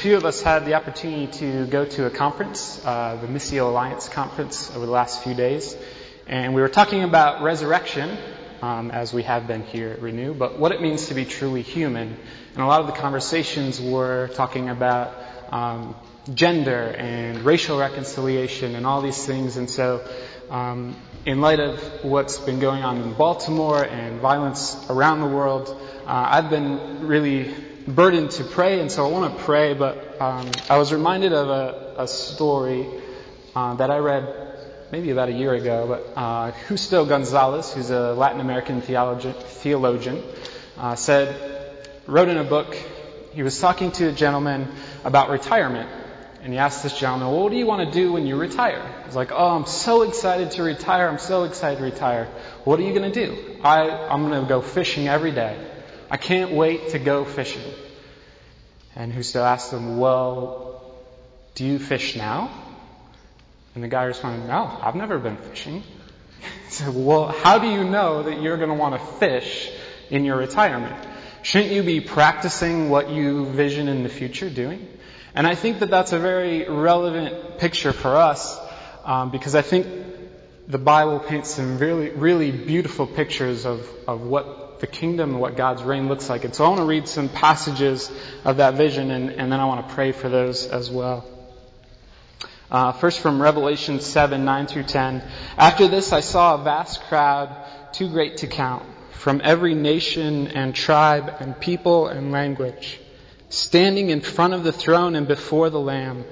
few of us had the opportunity to go to a conference, uh, the Missio Alliance conference, over the last few days, and we were talking about resurrection, um, as we have been here at Renew, but what it means to be truly human. And a lot of the conversations were talking about um, gender and racial reconciliation and all these things. And so, um, in light of what's been going on in Baltimore and violence around the world, uh, I've been really burdened to pray, and so I want to pray, but um, I was reminded of a, a story uh, that I read maybe about a year ago, but uh, Justo Gonzalez, who's a Latin American theologian, uh, said, wrote in a book, he was talking to a gentleman about retirement, and he asked this gentleman, well, what do you want to do when you retire? He's like, oh, I'm so excited to retire, I'm so excited to retire. What are you going to do? I, I'm going to go fishing every day. I can't wait to go fishing. And Justo asked him, Well, do you fish now? And the guy responded, No, I've never been fishing. He said, Well, how do you know that you're going to want to fish in your retirement? Shouldn't you be practicing what you vision in the future doing? And I think that that's a very relevant picture for us um, because I think the Bible paints some really, really beautiful pictures of, of what the kingdom and what God's reign looks like. And so I want to read some passages of that vision and, and then I want to pray for those as well. Uh, first from Revelation 7, 9 through 10. After this I saw a vast crowd, too great to count, from every nation and tribe and people and language, standing in front of the throne and before the Lamb.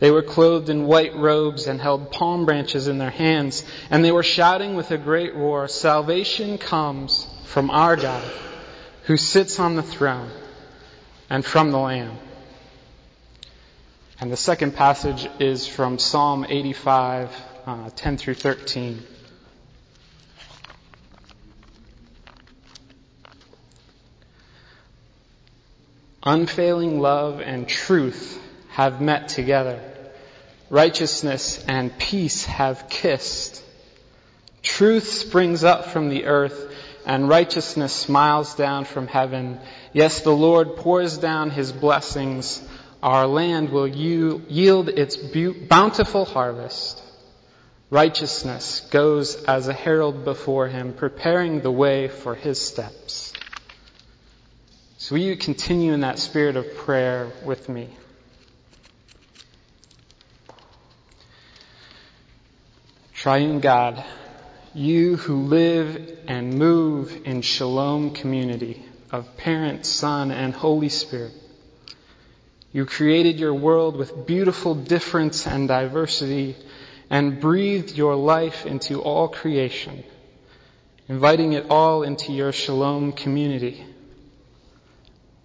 They were clothed in white robes and held palm branches in their hands, and they were shouting with a great roar, Salvation comes from our God who sits on the throne and from the Lamb. And the second passage is from Psalm 85, uh, 10 through 13. Unfailing love and truth have met together. Righteousness and peace have kissed. Truth springs up from the earth and righteousness smiles down from heaven. Yes, the Lord pours down his blessings. Our land will yield its bountiful harvest. Righteousness goes as a herald before him, preparing the way for his steps. So will you continue in that spirit of prayer with me? Triune God, you who live and move in shalom community of parent, son, and Holy Spirit. You created your world with beautiful difference and diversity and breathed your life into all creation, inviting it all into your shalom community.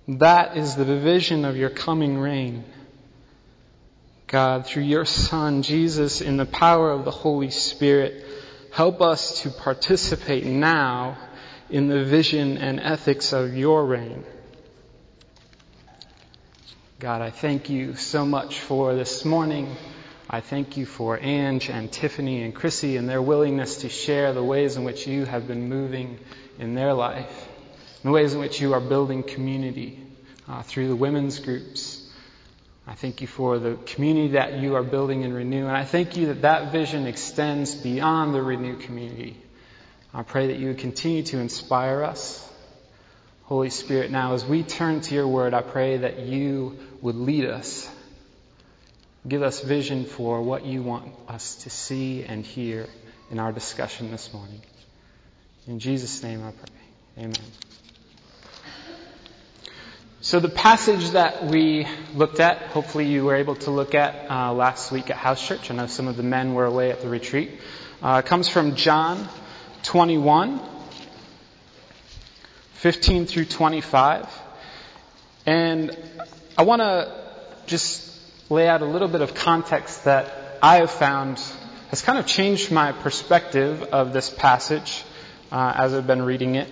That is the vision of your coming reign. God, through your Son, Jesus, in the power of the Holy Spirit, Help us to participate now in the vision and ethics of your reign. God, I thank you so much for this morning. I thank you for Ange and Tiffany and Chrissy and their willingness to share the ways in which you have been moving in their life, the ways in which you are building community uh, through the women's groups, I thank you for the community that you are building in Renew. And I thank you that that vision extends beyond the Renew community. I pray that you would continue to inspire us. Holy Spirit, now as we turn to your word, I pray that you would lead us. Give us vision for what you want us to see and hear in our discussion this morning. In Jesus' name I pray. Amen. So the passage that we looked at, hopefully you were able to look at uh, last week at House Church. I know some of the men were away at the retreat. Uh, comes from John 21, 15 through 25. And I want to just lay out a little bit of context that I have found has kind of changed my perspective of this passage uh, as I've been reading it.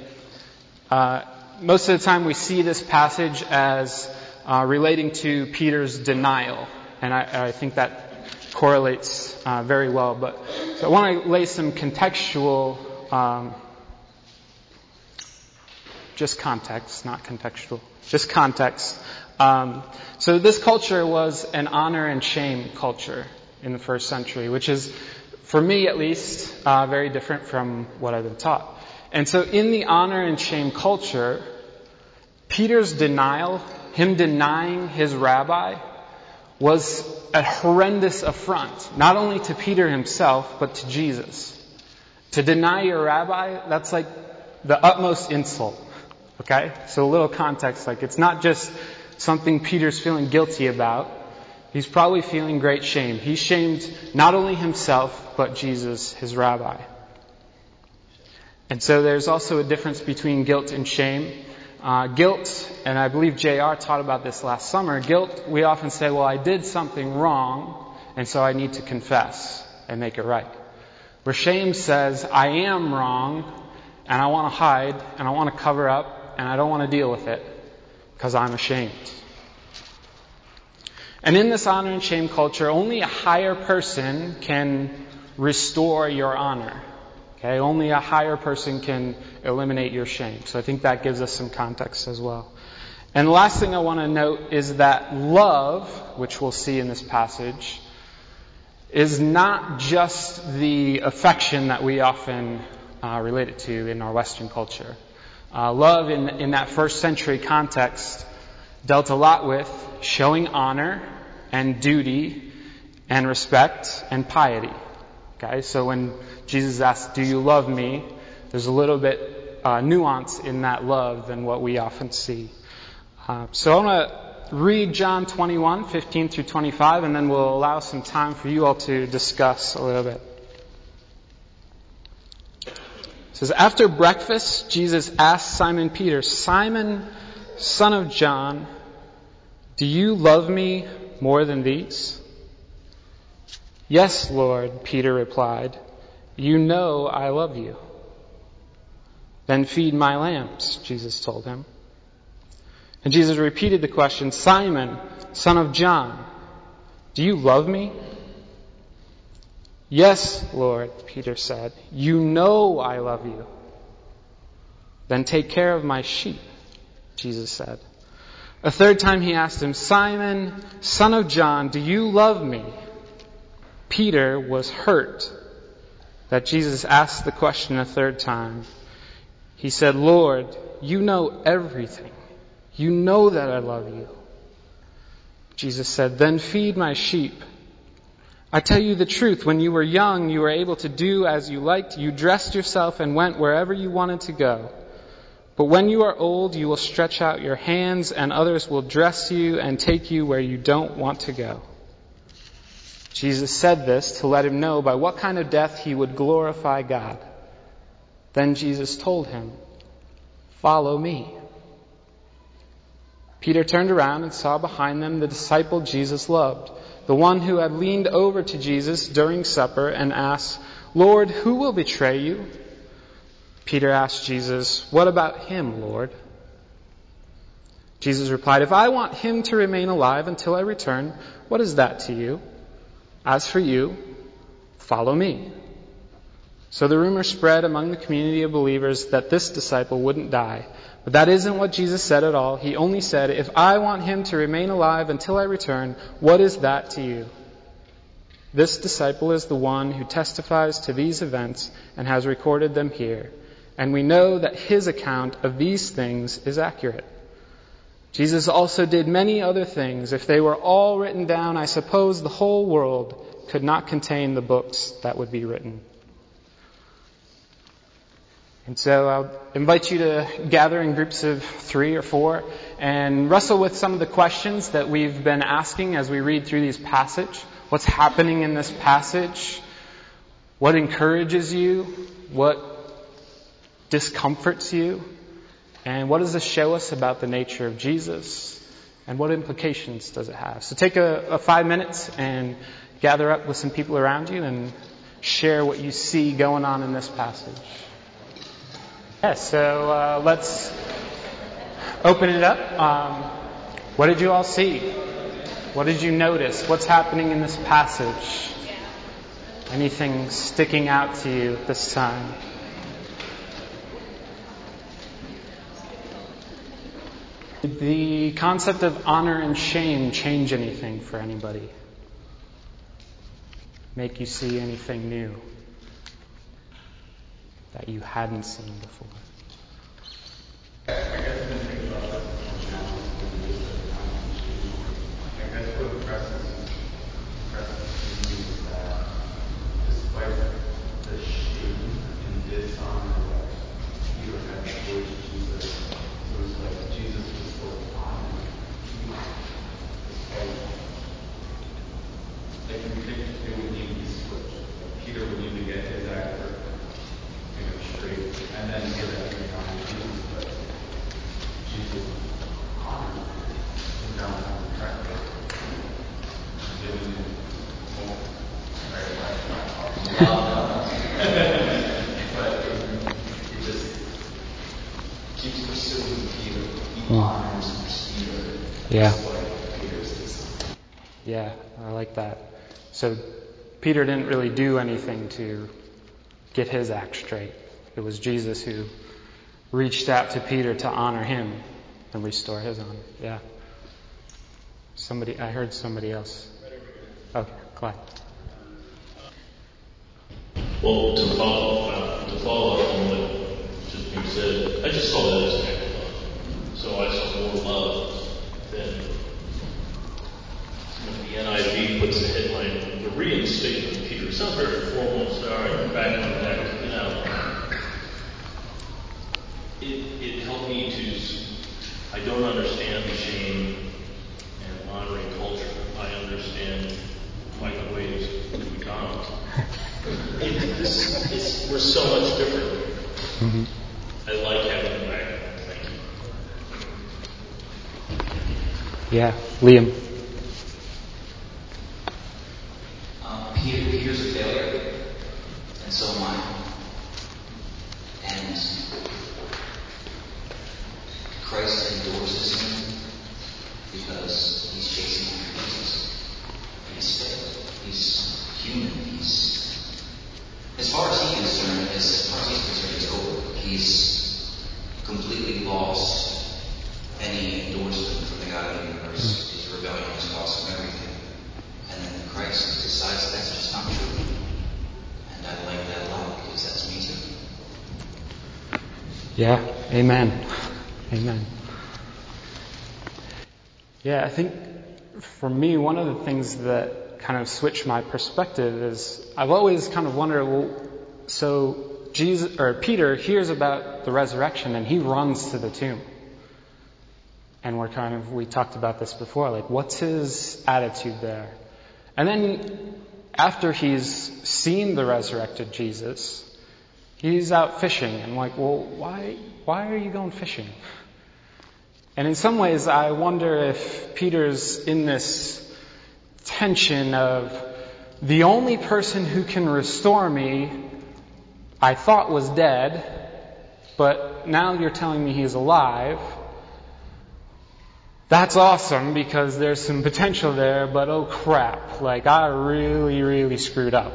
Uh, most of the time we see this passage as uh, relating to Peter's denial, and I, I think that correlates uh, very well. But so I want to lay some contextual um, just context, not contextual, just context. Um, so this culture was an honor and shame culture in the first century, which is, for me at least, uh, very different from what I've been taught. And so in the honor and shame culture, Peter's denial, him denying his rabbi, was a horrendous affront, not only to Peter himself, but to Jesus. To deny your rabbi, that's like the utmost insult. Okay? So a little context, like it's not just something Peter's feeling guilty about. He's probably feeling great shame. He shamed not only himself, but Jesus, his rabbi. And so there's also a difference between guilt and shame. Uh, guilt, and I believe JR taught about this last summer, guilt, we often say, well, I did something wrong, and so I need to confess and make it right. Where shame says, I am wrong, and I want to hide, and I want to cover up, and I don't want to deal with it, because I'm ashamed. And in this honor and shame culture, only a higher person can restore your honor. Okay, only a higher person can eliminate your shame. So I think that gives us some context as well. And the last thing I want to note is that love, which we'll see in this passage, is not just the affection that we often uh, relate it to in our Western culture. Uh, love in, in that first century context dealt a lot with showing honor and duty and respect and piety. Okay, so when Jesus asks, Do you love me? there's a little bit uh, nuance in that love than what we often see. Uh, so I want to read John 21, 15 through 25, and then we'll allow some time for you all to discuss a little bit. It says, After breakfast, Jesus asked Simon Peter, Simon, son of John, do you love me more than these? Yes, Lord, Peter replied. You know I love you. Then feed my lambs, Jesus told him. And Jesus repeated the question, Simon, son of John, do you love me? Yes, Lord, Peter said. You know I love you. Then take care of my sheep, Jesus said. A third time he asked him, Simon, son of John, do you love me? Peter was hurt that Jesus asked the question a third time. He said, Lord, you know everything. You know that I love you. Jesus said, Then feed my sheep. I tell you the truth, when you were young, you were able to do as you liked. You dressed yourself and went wherever you wanted to go. But when you are old, you will stretch out your hands and others will dress you and take you where you don't want to go. Jesus said this to let him know by what kind of death he would glorify God. Then Jesus told him, Follow me. Peter turned around and saw behind them the disciple Jesus loved, the one who had leaned over to Jesus during supper and asked, Lord, who will betray you? Peter asked Jesus, What about him, Lord? Jesus replied, If I want him to remain alive until I return, what is that to you? As for you, follow me. So the rumor spread among the community of believers that this disciple wouldn't die. But that isn't what Jesus said at all. He only said, If I want him to remain alive until I return, what is that to you? This disciple is the one who testifies to these events and has recorded them here. And we know that his account of these things is accurate. Jesus also did many other things. If they were all written down, I suppose the whole world could not contain the books that would be written. And so I'll invite you to gather in groups of three or four and wrestle with some of the questions that we've been asking as we read through these passage. What's happening in this passage? What encourages you? What discomforts you? And what does this show us about the nature of Jesus? And what implications does it have? So take a, a five minutes and gather up with some people around you and share what you see going on in this passage. Yeah, so uh, let's open it up. Um, what did you all see? What did you notice? What's happening in this passage? Anything sticking out to you this time? Did the concept of honor and shame change anything for anybody? Make you see anything new that you hadn't seen before? Yeah. Yeah, I like that. So Peter didn't really do anything to get his act straight. It was Jesus who reached out to Peter to honor him and restore his honor. Yeah. Somebody, I heard somebody else. Okay, Clyde. Well, to follow, uh, to follow up on what just being said, I just saw that as an of love. So I saw more love than the NIV puts of Peter. It sounds very formal. Sorry, back on that. You know, it, it helped me to, I don't understand the shame and honoring culture. I understand microwaves and McDonald's. It, this, it's, we're so much different. Mm-hmm. I like having them back. Thank you. Yeah, Liam. Um, Peter, Peter's a failure, and so am I. And Christ endorses him because he's chasing after Jesus. And he's failed. He's human. He's, as far as he's concerned, as far as he's concerned, he's over. He's completely lost any endorsement from the God of the universe. Hmm. His rebellion has cost him everything. And then Christ decides that's just not true. And I like that a lot because that's me too. Yeah, amen. Amen. Yeah, I think for me, one of the things that kind of switched my perspective is I've always kind of wondered, well, so Jesus or Peter hears about the resurrection and he runs to the tomb. And we're kind of we talked about this before, like what's his attitude there? And then after he's seen the resurrected Jesus, he's out fishing. And like, well, why why are you going fishing? And in some ways, I wonder if Peter's in this tension of the only person who can restore me I thought was dead, but now you're telling me he's alive. That's awesome because there's some potential there, but oh crap, like I really, really screwed up.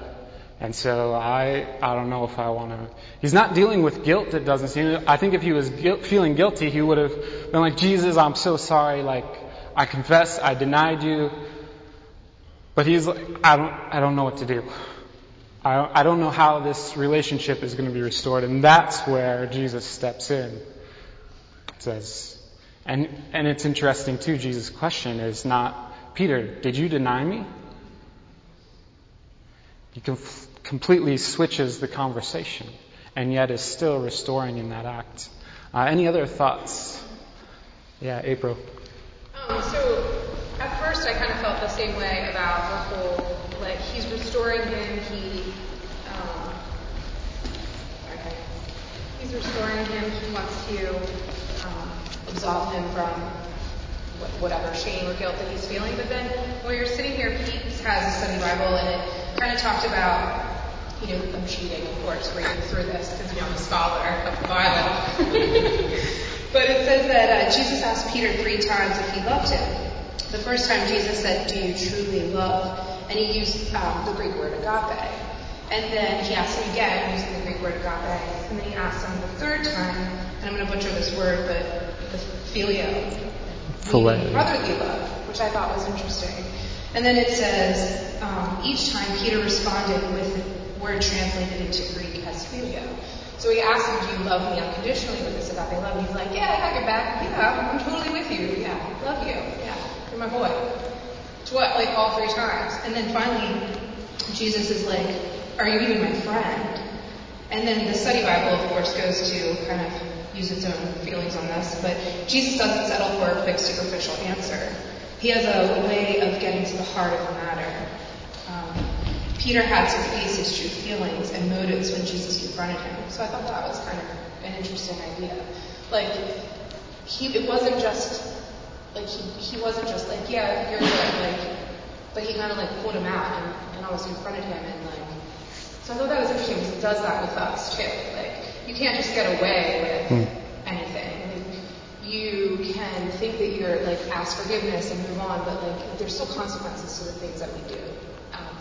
And so I, I don't know if I want to. He's not dealing with guilt. It doesn't seem. I think if he was guilt, feeling guilty, he would have been like, Jesus, I'm so sorry. Like I confess, I denied you. But he's like, I don't, I don't know what to do. I, I don't know how this relationship is going to be restored, and that's where Jesus steps in. Says, and and it's interesting too. Jesus' question is not, Peter, did you deny me? He com- completely switches the conversation and yet is still restoring in that act. Uh, any other thoughts? Yeah, April. Um, so at first I kind of felt the same way about the whole, like he's restoring him, he, um, okay, he's restoring him, he wants to um, absolve him from whatever shame or guilt that he's feeling. But then when you're sitting here, Pete has a study Bible and it kind of talked about, you know, I'm cheating, of course, reading through this since I'm a scholar of the Bible. but it says that uh, Jesus asked Peter three times if he loved him. The first time Jesus said, Do you truly love? And he used um, the Greek word agape. And then he asked him again using the Greek word agape. And then he asked him the third time, and I'm going to butcher this word, but the Phileo. brotherly love, which I thought was interesting. And then it says, um, each time Peter responded with word translated into Greek as phileo. So he asked him, do you love me unconditionally with this agape love? And he's like, yeah, I got your back. Yeah, I'm totally with you. Yeah, love you. Yeah, you're my boy. To what? Like all three times. And then finally, Jesus is like, are you even my friend? And then the study Bible, of course, goes to kind of use its own feelings on this, but Jesus doesn't settle for a quick, superficial answer. He has a way of getting to the heart of the matter. Peter had to face his true feelings and motives when Jesus confronted him. So I thought that was kind of an interesting idea. Like, he, it wasn't just, like, he, he wasn't just like, yeah, you're good, like, but he kind of like pulled him out and, and almost confronted him and like, so I thought that was interesting because it does that with us too. Like, you can't just get away with hmm. anything. Like, you can think that you're like ask forgiveness and move on, but like there's still consequences to the things that we do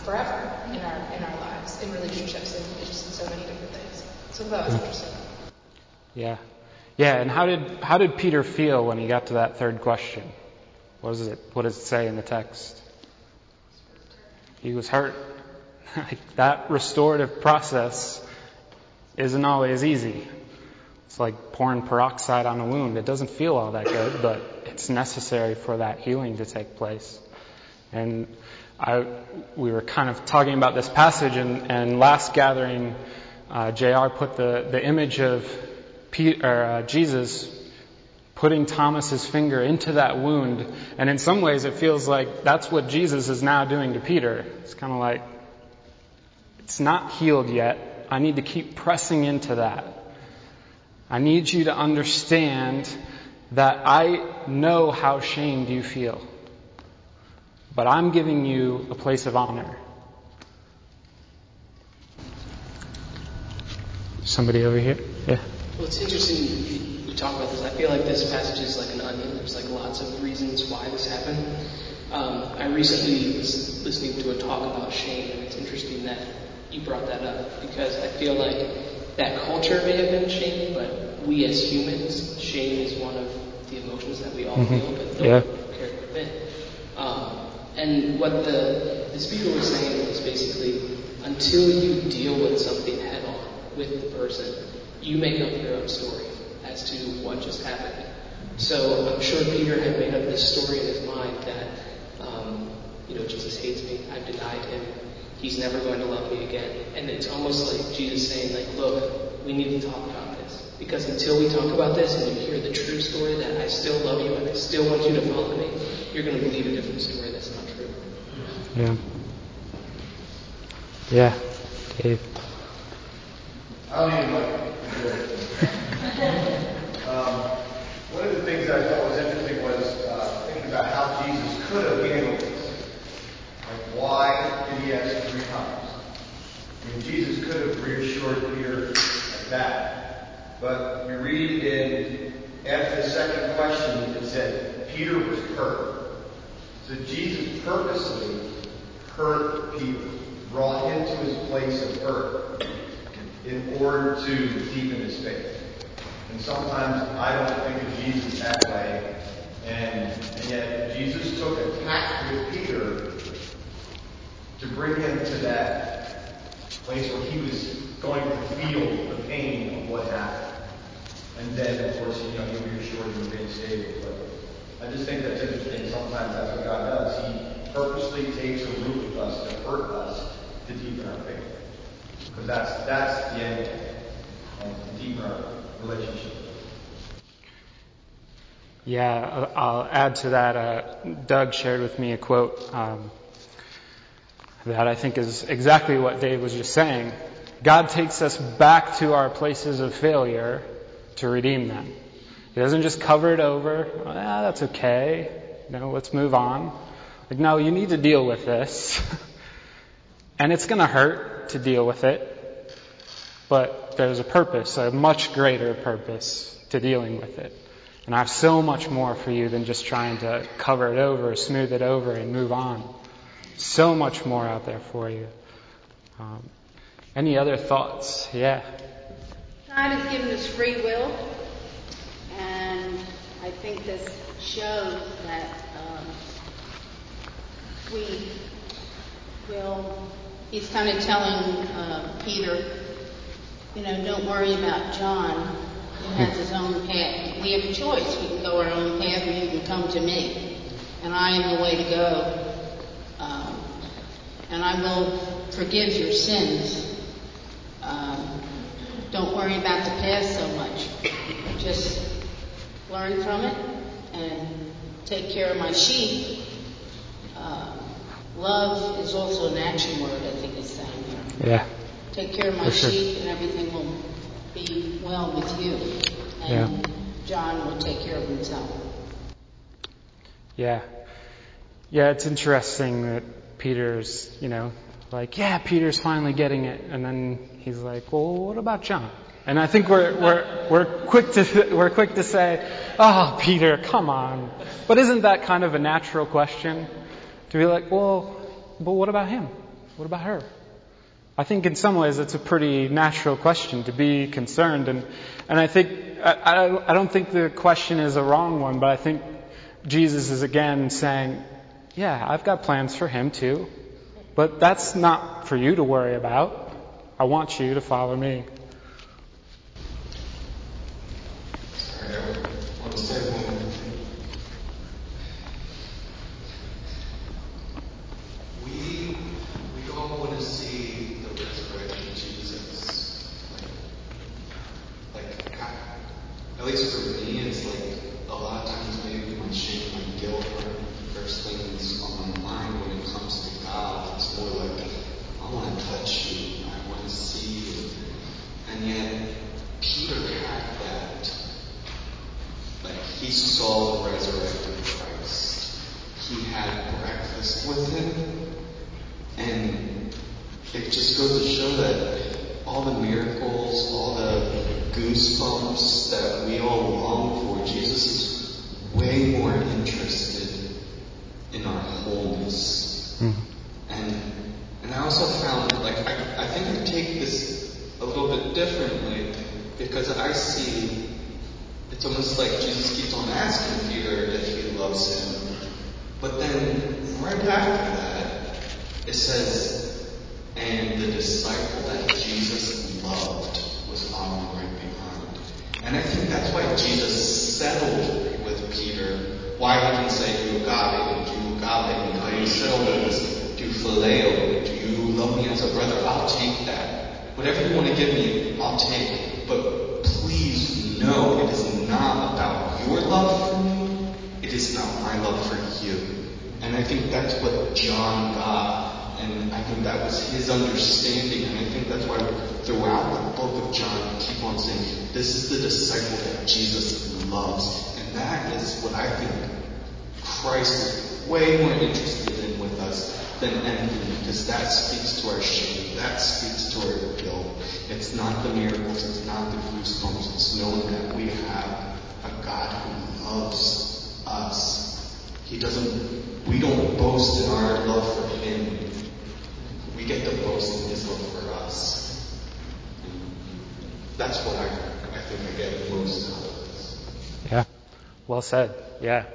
forever in our in our lives, in relationships, and just in so many different things. So that was interesting. Yeah. Yeah, and how did how did Peter feel when he got to that third question? What does it what does it say in the text? He was hurt. that restorative process isn't always easy. It's like pouring peroxide on a wound. It doesn't feel all that good, but it's necessary for that healing to take place. And I, we were kind of talking about this passage, and, and last gathering, uh, JR put the, the image of Peter, uh, Jesus putting Thomas's finger into that wound, and in some ways, it feels like that's what Jesus is now doing to Peter. It's kind of like it's not healed yet. I need to keep pressing into that. I need you to understand that I know how shamed you feel. But I'm giving you a place of honor. Somebody over here? Yeah. Well, it's interesting you, talk about this. I feel like this passage is like an onion. There's like lots of reasons why this happened. Um, I recently was listening to a talk about shame, and it's interesting that you brought that up because I feel like that culture may have been shame, but we as humans, shame is one of the emotions that we all Mhm. feel, but don't Yeah. care to admit. Um, and what the, the speaker was saying was basically, until you deal with something head on with the person, you make up your own story as to what just happened. So I'm sure Peter had made up this story in his mind that, um, you know, Jesus hates me. I've denied him. He's never going to love me again. And it's almost like Jesus saying, like, look, we need to talk about this. Because until we talk about this and you hear the true story that I still love you and I still want you to follow me, you're going to believe a different story. Yeah. Yeah. Dave. I don't um, One of the things I thought was interesting was uh, thinking about how Jesus could have handled this. Like, why did he ask three times? I mean, Jesus could have reassured Peter like that. But you read in, after the second question, it said, Peter was hurt. So Jesus purposely hurt Peter, brought him to his place of hurt in order to deepen his faith. And sometimes I don't think of Jesus that way. And, and yet Jesus took a tack with Peter to bring him to that place where he was going to feel the pain of what happened. And then, of course, you know, he reassured him being stable. But I just think that's interesting. Sometimes that's what God does. He purposely takes a route with us to hurt us to deepen our faith. Because that's that's the end. And to deepen our relationship. Yeah, I'll add to that. Uh, Doug shared with me a quote um, that I think is exactly what Dave was just saying. God takes us back to our places of failure to redeem them. He doesn't just cover it over. Ah, that's okay. You know, let's move on. Like, no, you need to deal with this. and it's going to hurt to deal with it. But there's a purpose, a much greater purpose to dealing with it. And I have so much more for you than just trying to cover it over, smooth it over, and move on. So much more out there for you. Um, any other thoughts? Yeah. God has given us free will, and I think this shows that we will. He's kind of telling uh, Peter, you know, don't worry about John. He has his own path. We have a choice. We can go our own path, or you can come to me, and I am the way to go. Um, and I will forgive your sins. Um, don't worry about the past so much. Just learn from it and take care of my sheep. Love is also an action word, I think it's saying here. Yeah. Take care of my sure. sheep and everything will be well with you. And Yeah. John will take care of himself. Yeah. Yeah, it's interesting that Peter's, you know, like, yeah, Peter's finally getting it. And then he's like, well, what about John? And I think we're, we're, we're quick to, we're quick to say, oh, Peter, come on. But isn't that kind of a natural question? To be like, well, but what about him? What about her? I think in some ways it's a pretty natural question to be concerned. And, and I think, I, I, don't think the question is a wrong one, but I think Jesus is again saying, yeah, I've got plans for him too, but that's not for you to worry about. I want you to follow me. Sorry, I want to say one more thing. We we all want to see the resurrection of Jesus. Like, like I, at least for me, it's like a lot of times maybe my shame, my guilt are the first things on my mind when it comes to God. It's more like I want to touch you, I want to see you, and yet Peter had that. Like he saw the resurrected Christ. He had breakfast with him. And it just goes to show that all the miracles, all the goosebumps that we all long for, Jesus is way more interested in our wholeness. And and I also found like I, I think I take this a little bit differently because I see it's almost like Jesus keeps on asking Peter if he loves him. But then right after that, it says, and the disciple that Jesus loved was following right behind. And I think that's why Jesus settled with Peter. Why he didn't say, do agape, do agape, how you settled with this, do phileo, do you love me as a brother? I'll take that. Whatever you want to give me, I'll take it. But what John got. And I think that was his understanding. And I think that's why throughout the book of John, we keep on saying, this is the disciple that Jesus loves. And that is what I think Christ is way more interested in with us than anything because that speaks to our shame. That speaks to our guilt. It's not the miracles. It's not the goosebumps. It's knowing that we have a God who loves us. He doesn't, we don't boast in our love for Him. We get to boast in His love for us. That's what I, I think I get most out of this. Yeah. Well said. Yeah.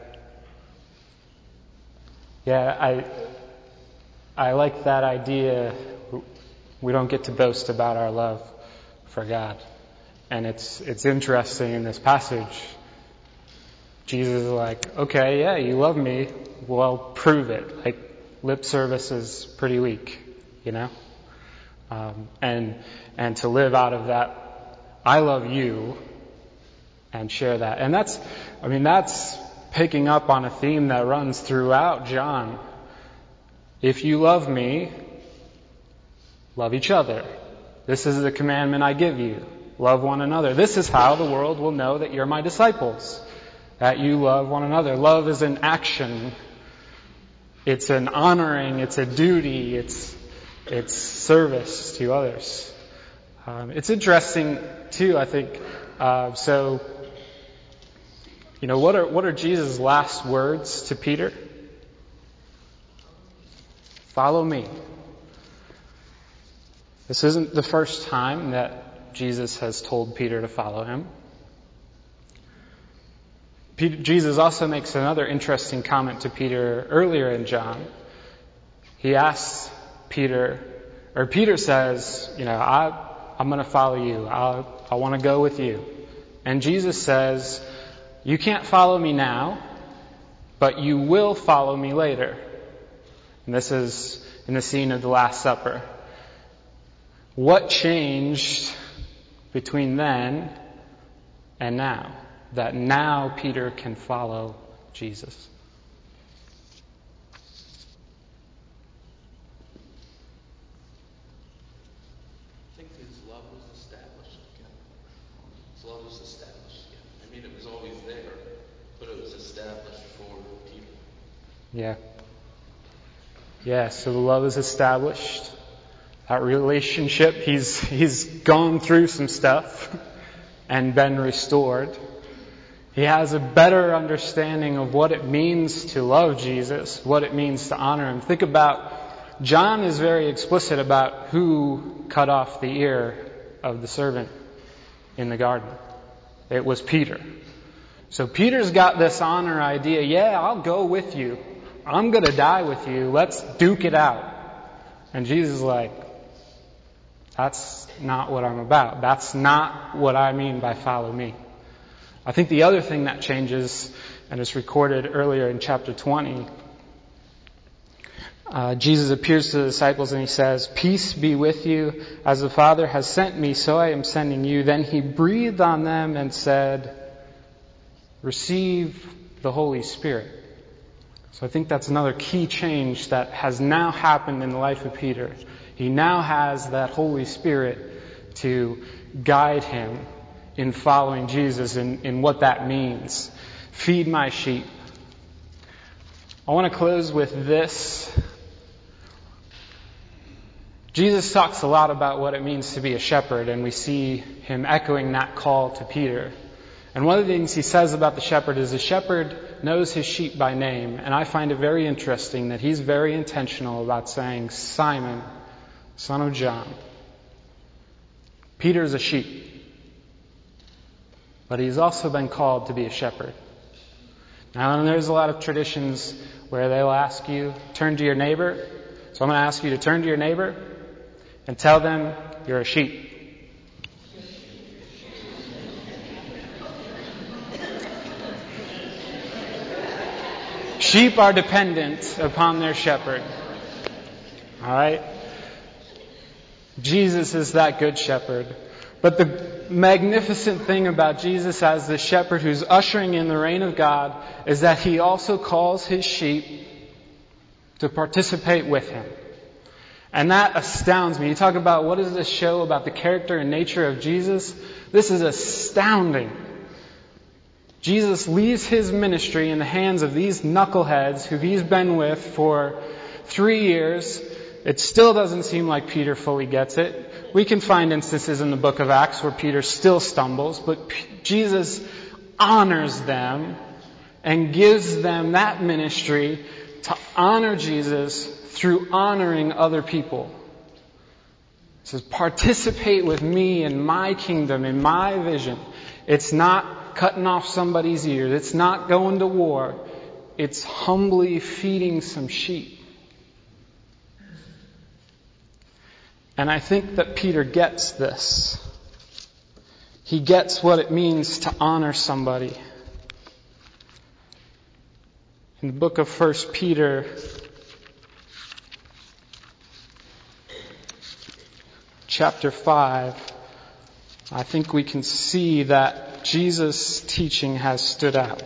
Yeah, I I like that idea. We don't get to boast about our love for God. And it's it's interesting in this passage. Jesus is like, okay, yeah, you love me. Well, prove it. Like, lip service is pretty weak, you know? Um, and, and to live out of that, I love you, and share that. And that's, I mean, that's picking up on a theme that runs throughout John. If you love me, love each other. This is the commandment I give you. Love one another. This is how the world will know that you're my disciples. That you love one another. Love is an action. It's an honoring. It's a duty. It's, it's service to others. Um, it's interesting too, I think. Uh, so, you know, what are, what are Jesus' last words to Peter? Follow me. This isn't the first time that Jesus has told Peter to follow him. Peter, Jesus also makes another interesting comment to Peter earlier in John. He asks Peter, or Peter says, you know, I, I'm going to follow you. I, I want to go with you. And Jesus says, you can't follow me now, but you will follow me later. And this is in the scene of the Last Supper. What changed between then and now? That now Peter can follow Jesus. I think his love was established again. His love was established again. I mean, it was always there, but it was established for Peter. Yeah. Yeah, so the love is established. That relationship, he's, he's gone through some stuff and been restored. He has a better understanding of what it means to love Jesus, what it means to honor him. Think about, John is very explicit about who cut off the ear of the servant in the garden. It was Peter. So Peter's got this honor idea. Yeah, I'll go with you. I'm going to die with you. Let's duke it out. And Jesus is like, that's not what I'm about. That's not what I mean by follow me. I think the other thing that changes, and is recorded earlier in chapter 20, uh, Jesus appears to the disciples and he says, Peace be with you. As the Father has sent me, so I am sending you. Then he breathed on them and said, Receive the Holy Spirit. So I think that's another key change that has now happened in the life of Peter. He now has that Holy Spirit to guide him in following Jesus and in what that means. Feed my sheep. I want to close with this. Jesus talks a lot about what it means to be a shepherd, and we see him echoing that call to Peter. And one of the things he says about the shepherd is the shepherd knows his sheep by name, and I find it very interesting that he's very intentional about saying, Simon, son of John. Peter's a sheep, but he's also been called to be a shepherd. Now, and there's a lot of traditions where they'll ask you, turn to your neighbor. So I'm going to ask you to turn to your neighbor and tell them you're a sheep. Sheep are dependent upon their shepherd. All right? Jesus is that good shepherd. But the magnificent thing about Jesus as the shepherd who's ushering in the reign of God is that he also calls his sheep to participate with him. And that astounds me. You talk about what is this show about the character and nature of Jesus? This is astounding. Jesus leaves his ministry in the hands of these knuckleheads who he's been with for three years. It still doesn't seem like Peter fully gets it. We can find instances in the book of Acts where Peter still stumbles, but P- Jesus honors them and gives them that ministry to honor Jesus through honoring other people. He says, participate with me in my kingdom, in my vision. It's not cutting off somebody's ears. It's not going to war. It's humbly feeding some sheep. And I think that Peter gets this. He gets what it means to honor somebody. In the book of 1 Peter, chapter 5, I think we can see that Jesus' teaching has stood out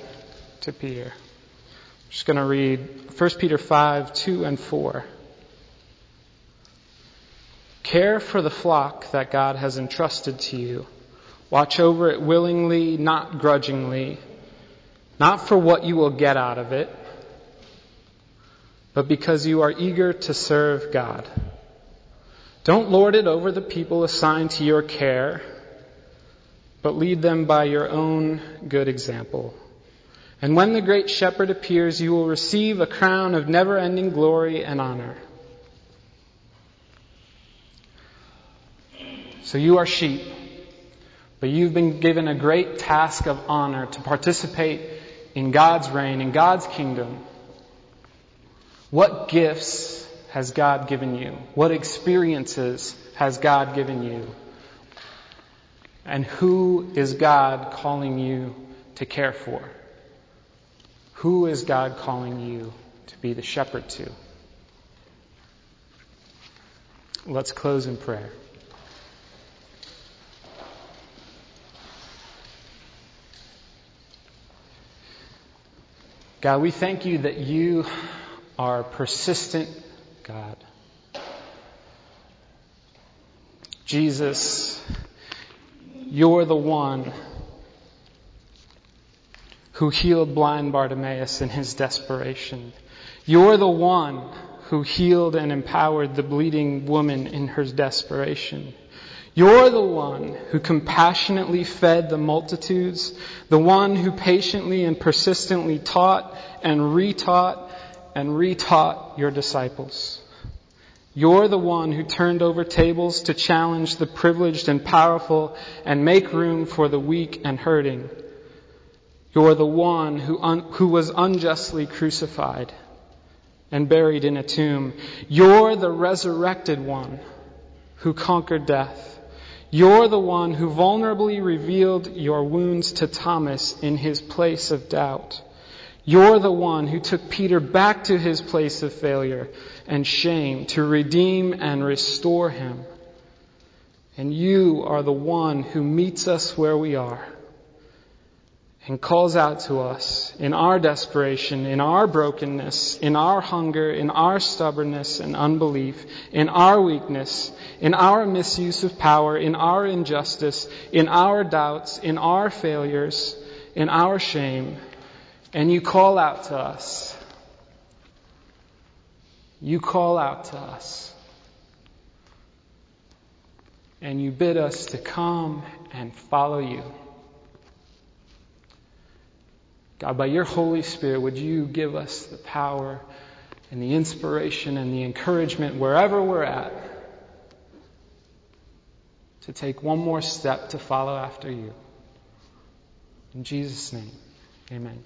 to Peter. I'm just going to read 1 Peter 5, 2 and 4. Care for the flock that God has entrusted to you. Watch over it willingly, not grudgingly, not for what you will get out of it, but because you are eager to serve God. Don't lord it over the people assigned to your care, but lead them by your own good example. And when the great shepherd appears, you will receive a crown of never ending glory and honor. So you are sheep, but you've been given a great task of honor to participate in God's reign, in God's kingdom, what gifts has God given you? What experiences has God given you? And who is God calling you to care for? Who is God calling you to be the shepherd to? Let's close in prayer. God, we thank you that you are persistent God. Jesus, you're the one who healed blind Bartimaeus in his desperation. You're the one who healed and empowered the bleeding woman in her desperation. You're the one who compassionately fed the multitudes, the one who patiently and persistently taught and retaught and retaught your disciples. You're the one who turned over tables to challenge the privileged and powerful and make room for the weak and hurting. You're the one who, un- who was unjustly crucified and buried in a tomb. You're the resurrected one who conquered death. You're the one who vulnerably revealed your wounds to Thomas in his place of doubt. You're the one who took Peter back to his place of failure and shame to redeem and restore him. And you are the one who meets us where we are and calls out to us in our desperation, in our brokenness, in our hunger, in our stubbornness and unbelief, in our weakness, in our misuse of power, in our injustice, in our doubts, in our failures, in our shame, and you call out to us. You call out to us. And you bid us to come and follow you. God, by your Holy Spirit, would you give us the power and the inspiration and the encouragement wherever we're at to take one more step to follow after you. In Jesus' name, amen.